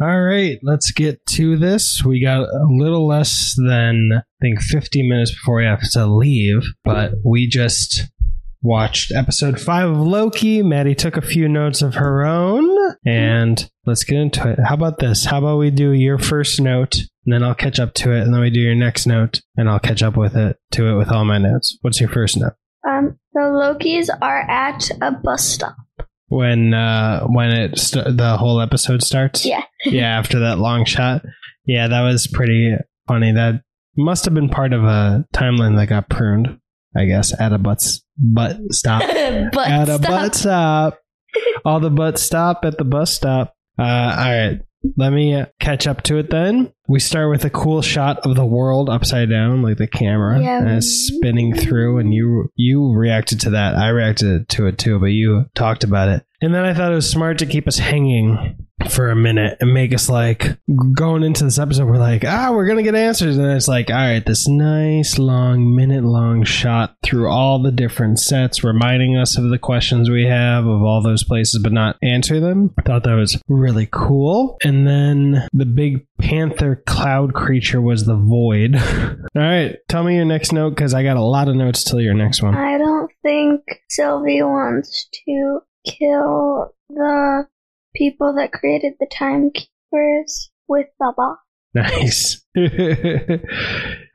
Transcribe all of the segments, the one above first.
All right, let's get to this. We got a little less than I think 50 minutes before we have to leave, but we just watched episode 5 of Loki. Maddie took a few notes of her own and let's get into it. How about this? How about we do your first note and then I'll catch up to it and then we do your next note and I'll catch up with it to it with all my notes. What's your first note? Um, the Lokis are at a bus stop. When uh when it st- the whole episode starts? Yeah. Yeah, after that long shot. Yeah, that was pretty funny. That must have been part of a timeline that got pruned, I guess, at a butt, butt stop. but at a stop. butt stop. All the butts stop at the bus stop. Uh, all right. Let me catch up to it then. We start with a cool shot of the world upside down, like the camera Yeah. and it's spinning through, and you you reacted to that. I reacted to it too, but you talked about it. And then I thought it was smart to keep us hanging for a minute and make us like going into this episode. We're like, ah, we're gonna get answers, and it's like, all right, this nice long minute long shot through all the different sets, reminding us of the questions we have of all those places, but not answer them. I thought that was really cool. And then the big panther cloud creature was the void. all right, tell me your next note because I got a lot of notes till your next one. I don't think Sylvie wants to kill the people that created the timekeepers with Baba. Nice.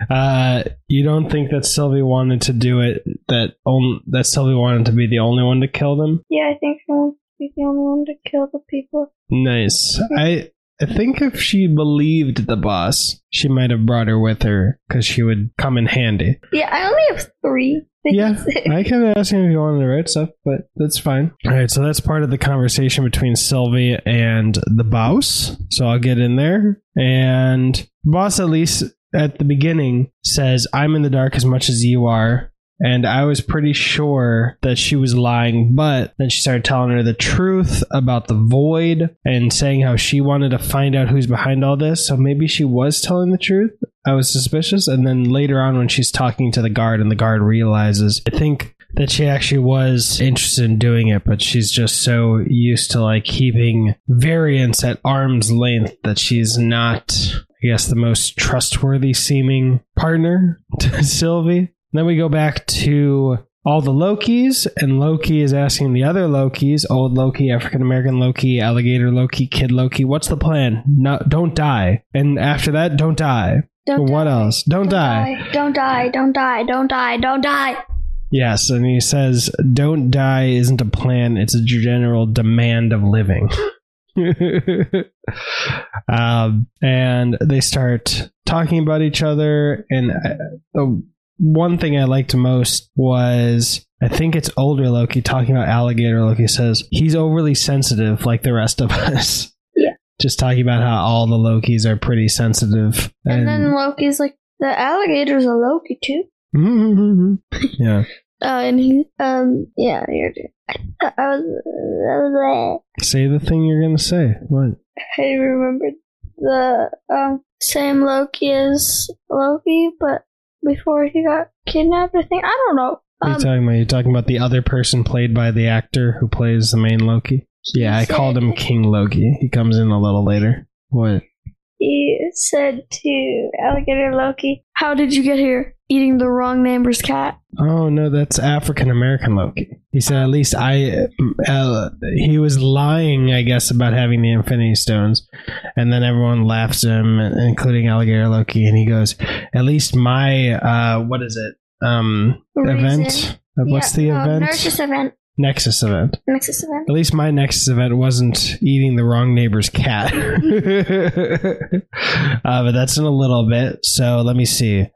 uh, you don't think that Sylvie wanted to do it? That on, that Sylvie wanted to be the only one to kill them? Yeah, I think she wants to be the only one to kill the people. Nice. I I think if she believed the boss, she might have brought her with her because she would come in handy. Yeah, I only have three. Yeah, I can ask him if you wanted to write stuff, but that's fine. All right, so that's part of the conversation between Sylvie and the boss. So I'll get in there. And boss, at least at the beginning, says, I'm in the dark as much as you are. And I was pretty sure that she was lying, but then she started telling her the truth about the void and saying how she wanted to find out who's behind all this. So maybe she was telling the truth. I was suspicious. And then later on, when she's talking to the guard and the guard realizes, I think that she actually was interested in doing it, but she's just so used to like keeping variants at arm's length that she's not, I guess, the most trustworthy seeming partner to Sylvie. Then we go back to all the Lokis, and Loki is asking the other Lokis, old Loki, African American Loki, alligator Loki, kid Loki, what's the plan? No, don't die. And after that, don't die. Don't what die. else? Don't, die. Don't die. Don't die. Don't die. Don't die. Yes, and he says, "Don't die isn't a plan; it's a general demand of living." um, and they start talking about each other, and uh, the one thing I liked most was I think it's older Loki talking about alligator. Loki says he's overly sensitive, like the rest of us. Yeah. Just talking about how all the Lokis are pretty sensitive, And then Loki's like, the alligator's a Loki too. yeah. Uh, and he, um, yeah, you're, I, I was, Say the thing you're gonna say. What? I remembered the, um, same Loki as Loki, but before he got kidnapped, I think, I don't know. What are Um, you talking about? You're talking about the other person played by the actor who plays the main Loki? Yeah, I called him King Loki. He comes in a little later. What? He said to alligator Loki, how did you get here? Eating the wrong neighbor's cat. Oh no, that's African American Loki. He said at least I. Uh, he was lying, I guess, about having the Infinity Stones, and then everyone laughs at him, including Alligator Loki, and he goes, "At least my uh, what is it? Um, Reason. event? What's the Yeah, no, event? Nexus event. Nexus event." Nexus event. At least my Nexus event wasn't eating the wrong neighbor's cat. uh, but that's in a little bit. So let me see.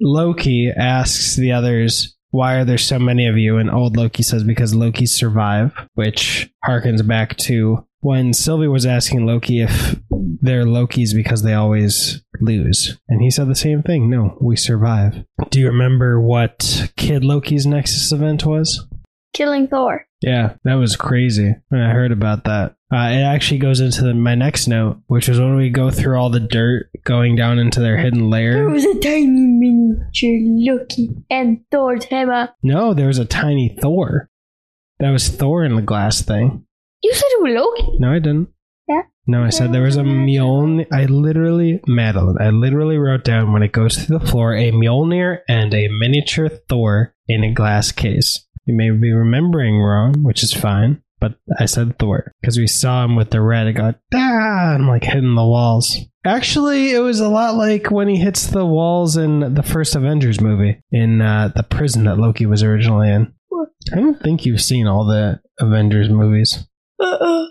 Loki asks the others, Why are there so many of you? And old Loki says, Because Loki survive, which harkens back to when Sylvie was asking Loki if they're Lokis because they always lose. And he said the same thing. No, we survive. Do you remember what Kid Loki's Nexus event was? Killing Thor. Yeah, that was crazy when I heard about that. Uh, it actually goes into the, my next note, which is when we go through all the dirt going down into their hidden lair. There was a tiny miniature Loki and Thor's hammer. No, there was a tiny Thor. That was Thor in the glass thing. You said it was Loki. No, I didn't. Yeah. No, I said there was a Mjolnir. I literally, Madeline, I literally wrote down when it goes to the floor a Mjolnir and a miniature Thor in a glass case. You may be remembering wrong, which is fine, but I said Thor because we saw him with the red. It got ah, and like hitting the walls. Actually, it was a lot like when he hits the walls in the first Avengers movie in uh, the prison that Loki was originally in. I don't think you've seen all the Avengers movies. Uh-uh.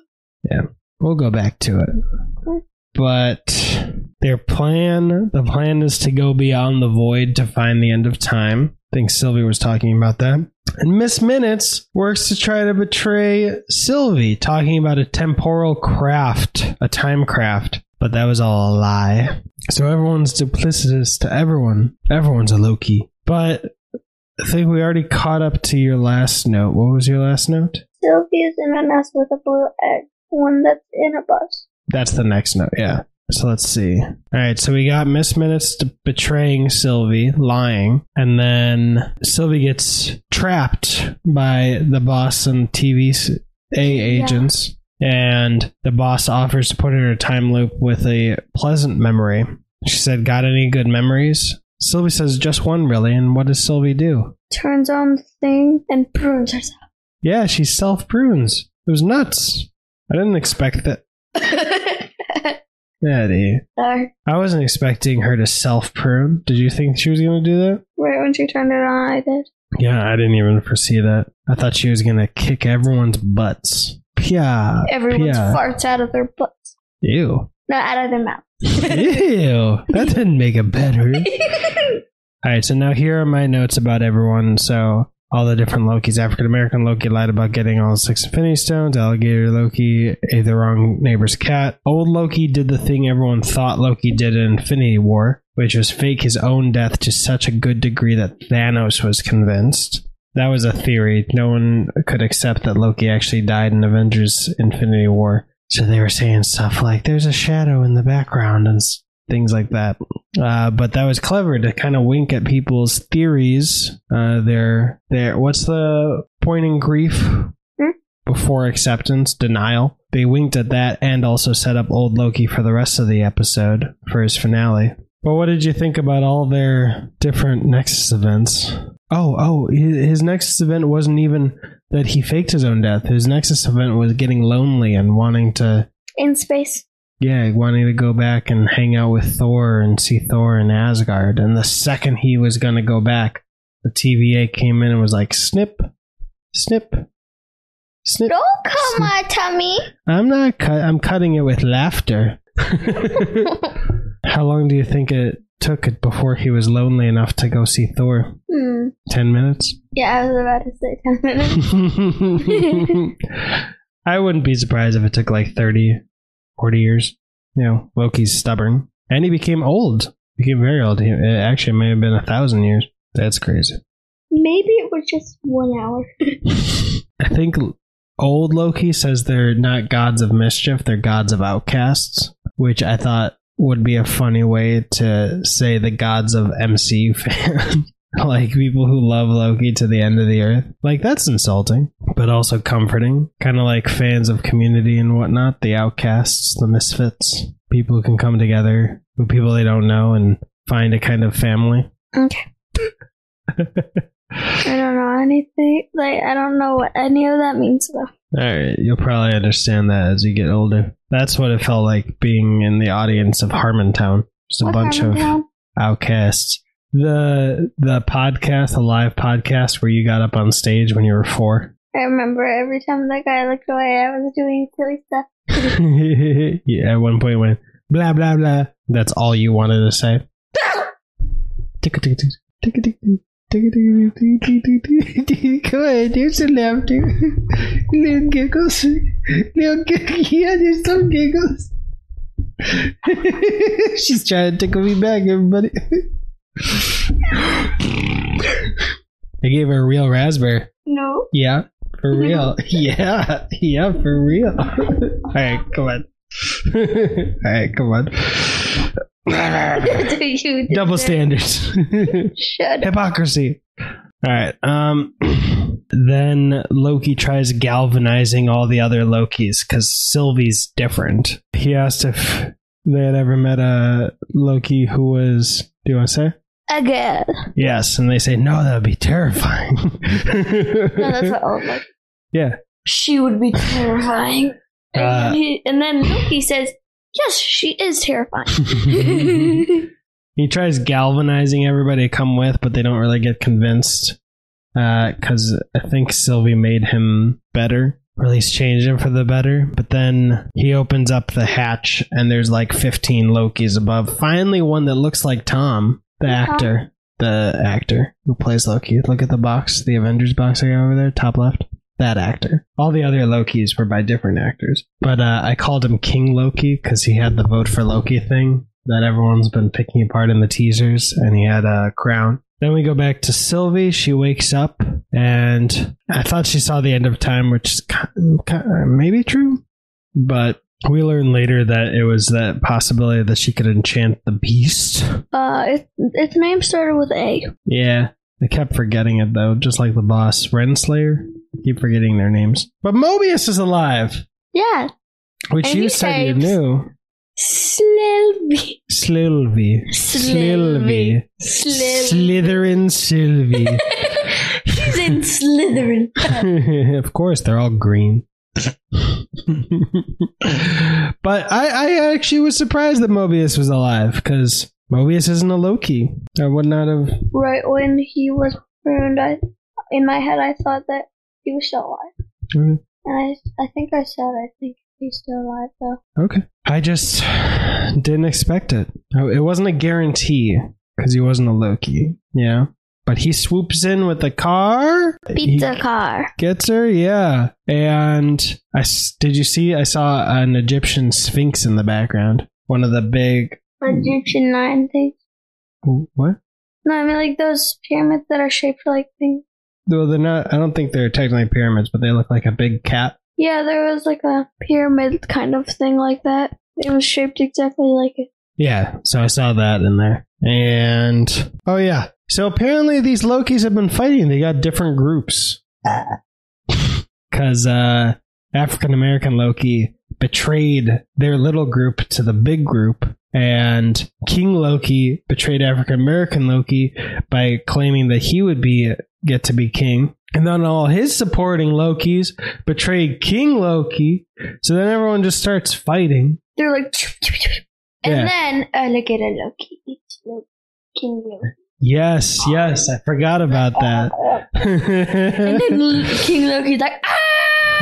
Yeah, we'll go back to it. But their plan, the plan is to go beyond the void to find the end of time. I think Sylvie was talking about that. And Miss Minutes works to try to betray Sylvie, talking about a temporal craft, a time craft. But that was all a lie. So everyone's duplicitous to everyone. Everyone's a Loki. But I think we already caught up to your last note. What was your last note? Sylvie is in a nest with a blue egg. One that's in a bus. That's the next note, yeah. So let's see. All right, so we got Miss Minutes betraying Sylvie, lying, and then Sylvie gets trapped by the boss and TVA agents, and the boss offers to put her in a time loop with a pleasant memory. She said, "Got any good memories?" Sylvie says, "Just one, really." And what does Sylvie do? Turns on the thing and prunes herself. Yeah, she self prunes. It was nuts. I didn't expect that. Eddie. Sorry. I wasn't expecting her to self prune. Did you think she was going to do that? Right when she turned it on, I did. Yeah, I didn't even foresee that. I thought she was going to kick everyone's butts. Pia. Everyone's Pia. farts out of their butts. Ew. No, out of their mouth. Ew. That didn't make it better. All right, so now here are my notes about everyone. So all the different Lokis. African American Loki lied about getting all six Infinity Stones. Alligator Loki ate the wrong neighbor's cat. Old Loki did the thing everyone thought Loki did in Infinity War, which was fake his own death to such a good degree that Thanos was convinced. That was a theory. No one could accept that Loki actually died in Avengers Infinity War. So they were saying stuff like, there's a shadow in the background and things like that. Uh, but that was clever to kind of wink at people's theories. Uh, their, their, what's the point in grief? Before acceptance, denial. They winked at that and also set up old Loki for the rest of the episode for his finale. But what did you think about all their different Nexus events? Oh, oh, his Nexus event wasn't even that he faked his own death. His Nexus event was getting lonely and wanting to In space. Yeah, wanting to go back and hang out with Thor and see Thor in Asgard. And the second he was going to go back, the TVA came in and was like, snip, snip, snip. Don't cut my tummy. I'm not cut. I'm cutting it with laughter. How long do you think it took it before he was lonely enough to go see Thor? Hmm. Ten minutes? Yeah, I was about to say 10 minutes. I wouldn't be surprised if it took like 30, 40 years. You know, Loki's stubborn. And he became old. Became very old. He, uh, it actually may have been a thousand years. That's crazy. Maybe it was just one hour. I think old Loki says they're not gods of mischief, they're gods of outcasts, which I thought would be a funny way to say the gods of MCU fans. like people who love Loki to the end of the earth. Like that's insulting, but also comforting. Kind of like fans of community and whatnot, the outcasts, the misfits, people who can come together with people they don't know and find a kind of family. Okay. I don't know anything. Like, I don't know what any of that means, though. All right, you'll probably understand that as you get older. That's what it felt like being in the audience of Harmontown. Just a What bunch happened of outcasts. The the podcast, the live podcast where you got up on stage when you were four. I remember every time that guy looked away, I was doing silly stuff. yeah, at one point went blah blah blah. That's all you wanted to say. Come on, there's some laughter. Little giggles. Little giggles. Yeah, there's some giggles. She's trying to tickle me back, everybody. I gave her a real raspberry. No. Yeah, for real. yeah, yeah, for real. All right, come on. All right, come on. Double standards. Shut up. Hypocrisy. All right. Um then Loki tries galvanizing all the other Lokis because Sylvie's different. He asked if they had ever met a Loki who was. Do you want to say? A girl. Yes, and they say no. That would be terrifying. No, that's what I was like. yeah. She would be terrifying. And, Uh, he, and then Loki says, "Yes, she is terrifying." He tries galvanizing everybody to come with, but they don't really get convinced. Because I think Sylvie made him better, or at least changed him for the better. But then he opens up the hatch, and there's like 15 Lokis above. Finally, one that looks like Tom, the actor. The actor who plays Loki. Look at the box, the Avengers box I got over there, top left. That actor. All the other Lokis were by different actors. But uh, I called him King Loki because he had the vote for Loki thing that everyone's been picking apart in the teasers, and he had a crown. Then we go back to Sylvie. She wakes up, and I thought she saw the end of time, which is ki- ki- maybe true, but we learn later that it was that possibility that she could enchant the beast. uh, it, its name started with A. Yeah, I kept forgetting it though, just like the boss Renslayer. I keep forgetting their names. But Mobius is alive, Yeah, which And you said you knew. Sylvie. Sylvie. Sylvie. Slytherin. Sylvie. He's in Slytherin. of course, they're all green. but I, I actually was surprised that Mobius was alive because Mobius isn't a Loki. I would not have. right when he was pruned, I, in my head, I thought that he was still alive. Mhm. And I, I think I said I think he's still alive though. Okay. I just didn't expect it. It wasn't a guarantee because he wasn't a Loki. Yeah. But he swoops in with a car. Pizza He car. gets her, yeah. And i did you see? I saw an Egyptian sphinx in the background. One of the big. Egyptian nine things. What? No, I mean like those pyramids that are shaped like things. Well, they're not. I don't think they're technically pyramids, but they look like a big cat. Yeah, there was like a pyramid kind of thing like that. It was shaped exactly like it. Yeah, so I saw that in there. And oh yeah. So apparently these Lokis have been fighting. They got different groups. Cuz uh African American Loki betrayed their little group to the big group and King Loki betrayed African American Loki by claiming that he would be get to be king. And then all his supporting Lokis betrayed King Loki. So then everyone just starts fighting. They're like, and Yeah. then alligator Loki eats Loki, King Loki. Yes, yes, I forgot about that. And then King Loki's like, ah!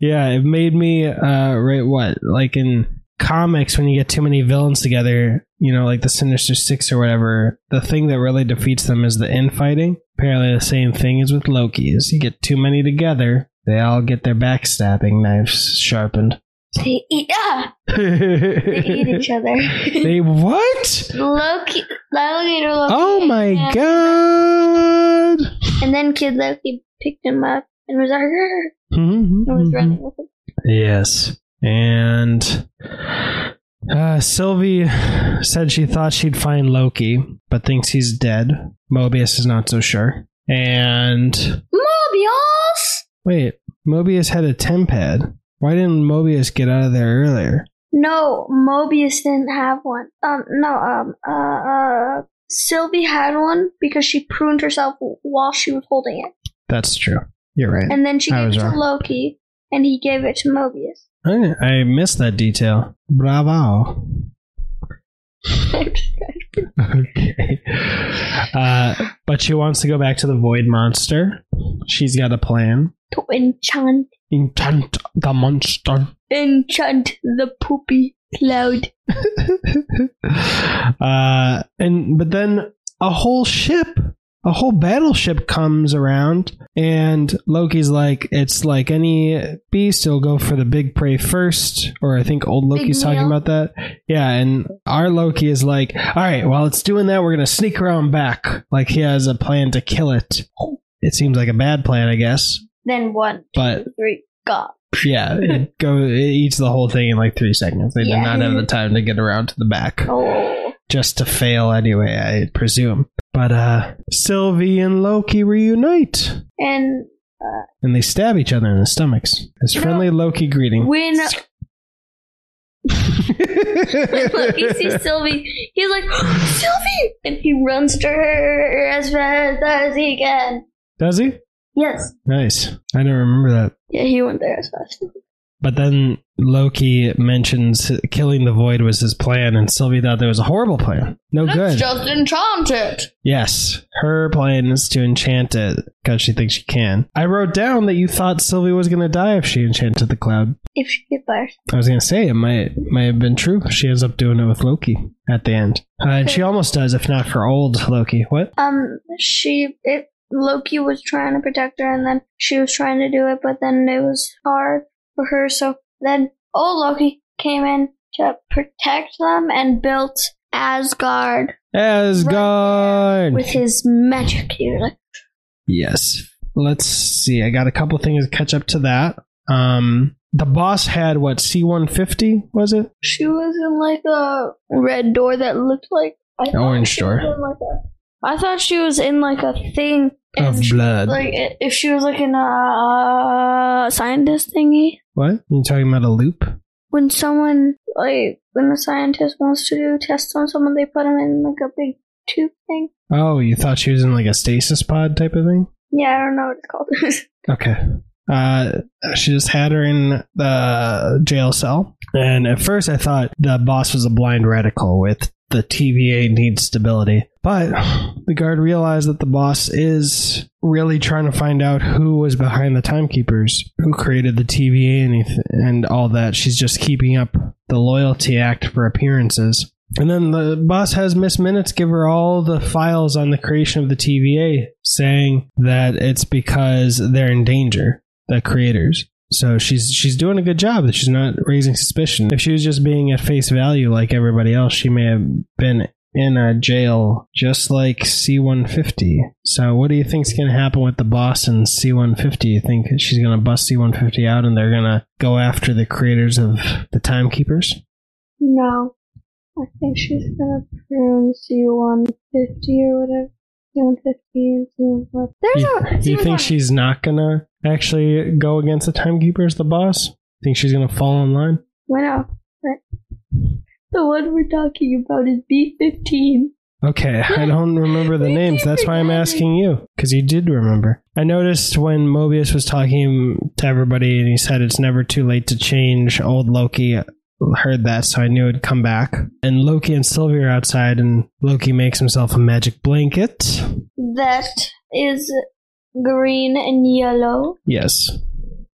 yeah, it made me uh right what like in comics when you get too many villains together, you know, like the Sinister Six or whatever. The thing that really defeats them is the infighting. Apparently, the same thing is with Loki. Is you get too many together, they all get their backstabbing knives sharpened. They eat, ah! They eat each other. they what? Loki, alligator Loki. Oh my god! And then Kid Loki picked him up and was like, "Rrr," and was running with him. Yes. And uh, Sylvie said she thought she'd find Loki, but thinks he's dead. Mobius is not so sure. And Mobius! wait, Mobius had a tempad. Why didn't Mobius get out of there earlier? No, Mobius didn't have one. Um, no, um, uh, uh, Sylvie had one because she pruned herself while she was holding it. That's true. You're right. And then she I gave it to wrong. Loki, and he gave it to Mobius. I, I missed that detail. Bravo. Okay. Uh, but she wants to go back to the Void Monster. She's got a plan. to enchant, Enchant the monster. enchant the poopy cloud. uh, and but then a whole ship, a whole battleship comes around, and Loki's like, it's like any beast, he'll go for the big prey first. Or I think old Loki's talking about that. Yeah, and our Loki is like, all right, while it's doing that, we're gonna sneak around back, like he has a plan to kill it. It seems like a bad plan, I guess, Then one, but two, three, go. yeah, it go it eats the whole thing in like three seconds. They Yeah. did not have the time to get around to the back Oh, just to fail anyway, I presume. But uh, Sylvie and Loki reunite, And and they stab each other in the stomachs. As You know, friendly Loki greeting. when Loki sees Sylvie, he's like, Sylvie! And he runs to her as fast as he can. Does he? Yes. Nice. I don't remember that. Yeah, he went there as fast. But then Loki mentions killing the void was his plan, and Sylvie thought that was a horrible plan. No good. just enchanted. It. Yes, her plan is to enchant it because she thinks she can. I wrote down that you thought Sylvie was going to die if she enchanted the cloud. If she get by. I was going to say it might might have been true. She ends up doing it with Loki at the end, uh, and she almost does if not for old Loki. What? Um, she, it, Loki was trying to protect her and then she was trying to do it, but then it was hard for her, so then old Loki came in to protect them and built Asgard Asgard. with his magic. Yes. Let's see. I got a couple things to catch up to that. Um, the boss had what C one fifty was it? She was in like a red door that looked like I thought Orange door. like a- I thought she was in like a thing Of she- blood. like if she was like in a uh, scientist thingy. What? You talking about a loop? When someone like when a scientist wants to do tests on someone, they put them in like a big tube thing. Oh, you thought she was in like a stasis pod type of thing? Yeah, I don't know what it's called. Okay. Uh, she just had her in the jail cell, and at first I thought the boss was a blind radical with the TVA needs stability, but the guard realized that the boss is really trying to find out who was behind the timekeepers, who created the TVA and and all that. She's just keeping up the loyalty act for appearances. And then the boss has Miss Minutes give her all the files on the creation of the TVA, saying that it's because they're in danger, the creators. So she's she's doing a good job that she's not raising suspicion. If she was just being at face value like everybody else, she may have been in a jail just like C150. So what do you think's going to happen with the boss and C150? You think she's going to bust C150 out and they're going to go after the creators of the timekeepers? no, I think she's gonna prune C one fifty or whatever. C one fifty and C one. There's You, a. you think she's not gonna actually go against the timekeepers, the boss? Think she's gonna fall in line? Why not? Right. The one we're talking about is B fifteen. Okay, I don't remember the names. That's why I'm asking you because you did remember. I noticed when Mobius was talking to everybody and he said it's never too late to change. Old Loki heard that, so I knew it'd come back. And Loki and Sylvie are outside, and Loki makes himself a magic blanket. That is green and yellow. Yes,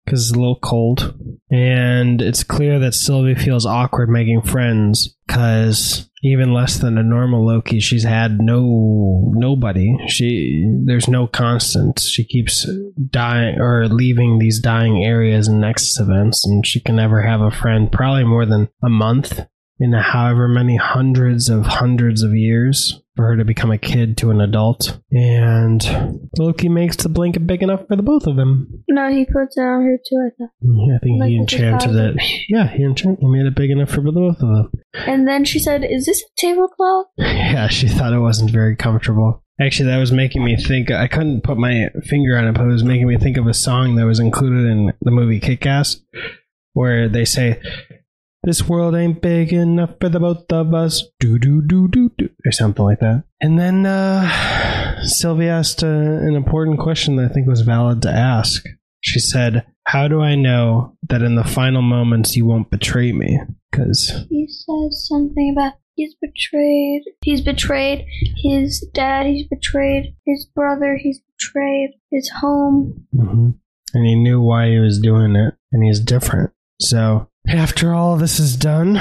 because it's a little cold. And it's clear that Sylvie feels awkward making friends because even less than a normal Loki, she's had no nobody. She there's no constant. She keeps dying or leaving these dying areas and nexus events, and she can never have a friend. Probably more than a month in however many hundreds of hundreds of years for her to become a kid to an adult. And Loki makes the blanket big enough for the both of them. No, he puts it on her too. I thought. Yeah, I think Like he enchanted it. Yeah, he enchanted. He made it big enough for the both of them. And then she said, "Is this a tablecloth?" Yeah, she thought it wasn't very comfortable. Actually, that was making me think. I couldn't put my finger on it, but it was making me think of a song that was included in the movie Kick Ass, where they say, This world ain't big enough for the both of us. Do, do, do, do, do. Or something like that. And then uh, Sylvie asked uh, an important question that I think was valid to ask. She said, How do I know that in the final moments you won't betray me? Because He says something about he's betrayed. He's betrayed his dad. He's betrayed his brother. He's betrayed his home. hmm And he knew why he was doing it, and he's different. So, after all this is done,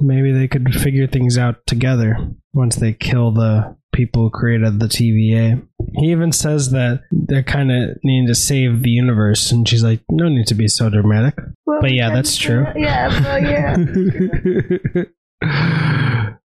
maybe they could figure things out together once they kill the people who created the TVA. He even says that they're kind of needing to save the universe, and she's like, no need to be so dramatic. Well, But yeah, that's true. Yeah, but yeah.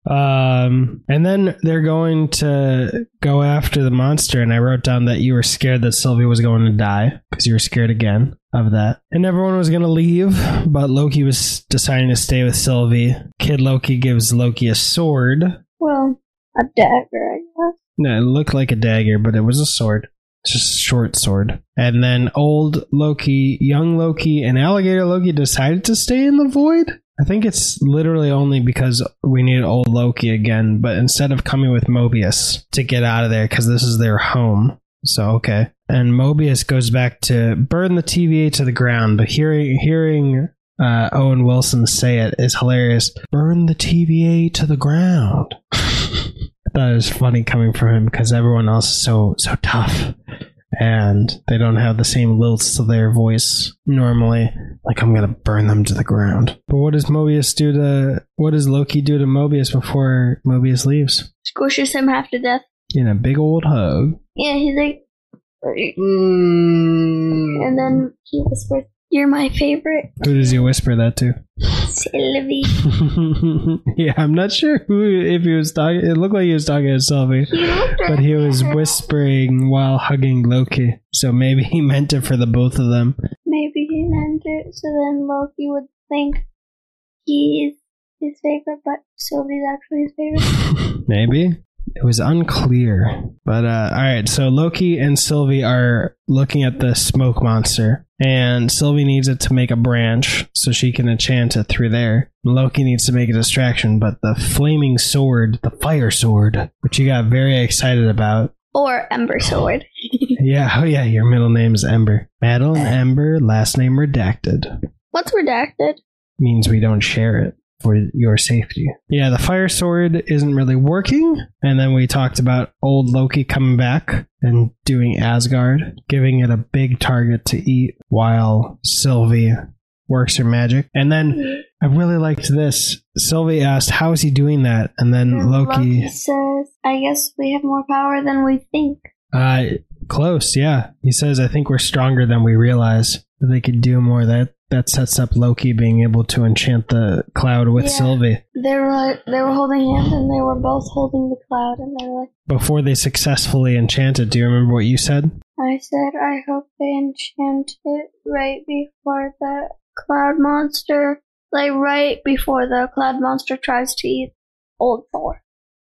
um, and then they're going to go after the monster, and I wrote down that you were scared that Sylvie was going to die because you were scared again of that, and everyone was going to leave, but Loki was deciding to stay with Sylvie. Kid Loki gives Loki a sword. well, a dagger, I guess. No, it looked like a dagger, but it was a sword. It's just a short sword. And then old Loki, young Loki, and alligator Loki decided to stay in the void. I think it's literally only because we need old Loki again, but instead of coming with Mobius to get out of there because this is their home. So okay. And Mobius goes back to burn the TVA to the ground, but hearing hearing uh, Owen Wilson say it is hilarious. Burn the TVA to the ground. I thought it was funny coming from him because everyone else is so so tough, and they don't have the same lilts to their voice normally. Like I'm gonna burn them to the ground. But what does Mobius do to? What does Loki do to Mobius before Mobius leaves? Squishes him half to death. In a big old hug. Yeah, he's like, Mm. and then he whispers, "You're my favorite, Who does he whisper that to? Sylvie." yeah, I'm not sure who if he was talking. It looked like he was talking to Sylvie. But he was whispering while hugging Loki. So maybe he meant it for the both of them. Maybe he meant it so then Loki would think he's his favorite, but Sylvie's actually his favorite. maybe. It was unclear. But uh all right, so Loki and Sylvie are looking at the smoke monster. And Sylvie needs it to make a branch so she can enchant it through there. Loki needs to make a distraction, but the flaming sword, the fire sword, which you got very excited about, Or Ember Sword. Yeah, oh yeah, your middle name's Ember. Madeline Ember, last name redacted. What's redacted? Means we don't share it for your safety. Yeah, the fire sword isn't really working. And then we talked about old Loki coming back and doing Asgard, giving it a big target to eat while Sylvie works her magic. And then I really liked this. Sylvie asked, How is he doing that? And then And Loki says, I guess we have more power than we think. Uh, close, yeah. He says, I think we're stronger than we realize. That they could do more. That that sets up Loki being able to enchant the cloud with Yeah. Sylvie They were like, they were holding hands and they were both holding the cloud and they were like, before they successfully enchanted. Do you remember what you said? I said, I hope they enchant it right before the cloud monster, like right before the cloud monster tries to eat old Thor.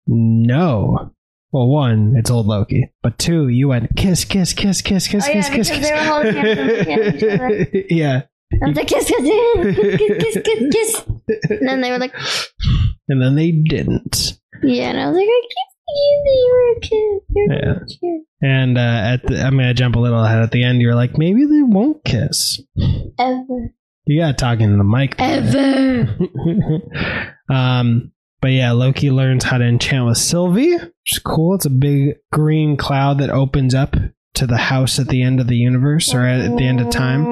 No. Well, one, it's old Loki, but two, you went kiss, kiss, kiss, kiss, kiss, Oh, yeah, kiss, kiss, kiss. they were holding hands and looking at each other. yeah, I was like, kiss, kiss, kiss, kiss, kiss, kiss. And then they were like, and then they didn't. yeah, and I was like, I kissed you, they were kiss, they Yeah. And uh, at the, I'm gonna jump a little ahead. At the end, you're like, maybe they won't kiss. Ever. You gotta talk into the mic. Ever. um, but yeah, Loki learns how to enchant with Sylvie, which is cool. It's a big green cloud that opens up to the house at the end of the universe or at the end of time.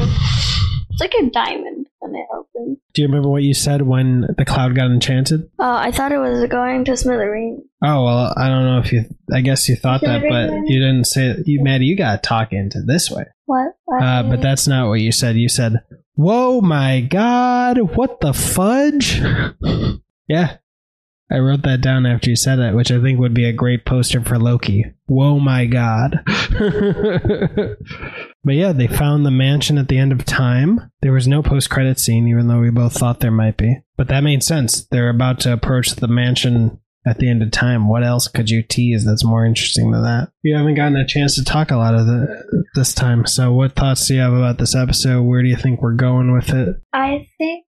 It's like a diamond when it opens. Do you remember what you said when the cloud got enchanted? Oh, I thought it was going to Smithereen. Oh well, I don't know if you. I guess you thought that, but you didn't say. You, Maddie, you gotta talk into this way. What? what? Uh, but that's not what you said. You said, "Whoa, my God! What the fudge?" yeah, I wrote that down after you said it, which I think would be a great poster for Loki. Whoa, my God! but yeah, they found the mansion at the end of time. There was no post-credit scene, even though we both thought there might be. But that made sense. They're about to approach the mansion at the end of time. What else could you tease that's more interesting than that? You haven't gotten a chance to talk a lot of the, this time. So, what thoughts do you have about this episode? Where do you think we're going with it? I think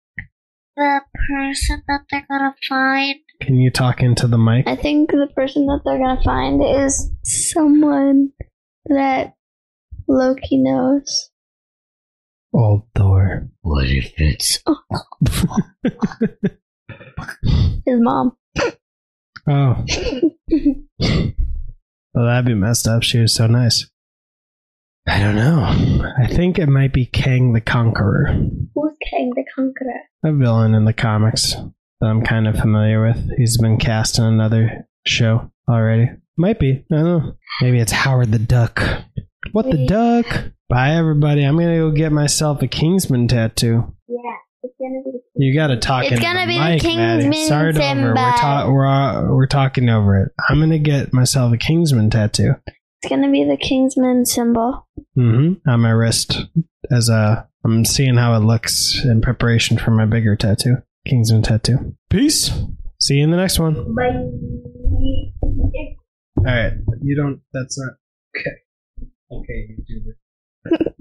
the person that they're gonna find. Can you talk into the mic? I think the person that they're gonna find is someone that Loki knows. Old Thor. What if it's His mom. Oh, well, that'd be messed up. She was so nice. I don't know. I think it might be Kang the Conqueror, Who's Kang the Conqueror? a villain in the comics that I'm kind of familiar with. He's been cast in another show already. Might be. I don't know. Maybe it's Howard the Duck. What the duck? Bye, everybody. I'm gonna go get myself a Kingsman tattoo. Yeah, it's gonna be. You got to talk. It's gonna the be the mic, Maddie. Kingsman Start over. We're, ta- we're, uh, we're talking over it. I'm gonna get myself a Kingsman tattoo. It's gonna be the Kingsman symbol. Mm-hmm. On my wrist, as a. I'm seeing how it looks in preparation for my bigger tattoo, Kingsman tattoo. Peace. See you in the next one. Bye. All right, you don't. That's not okay. Okay, YouTuber.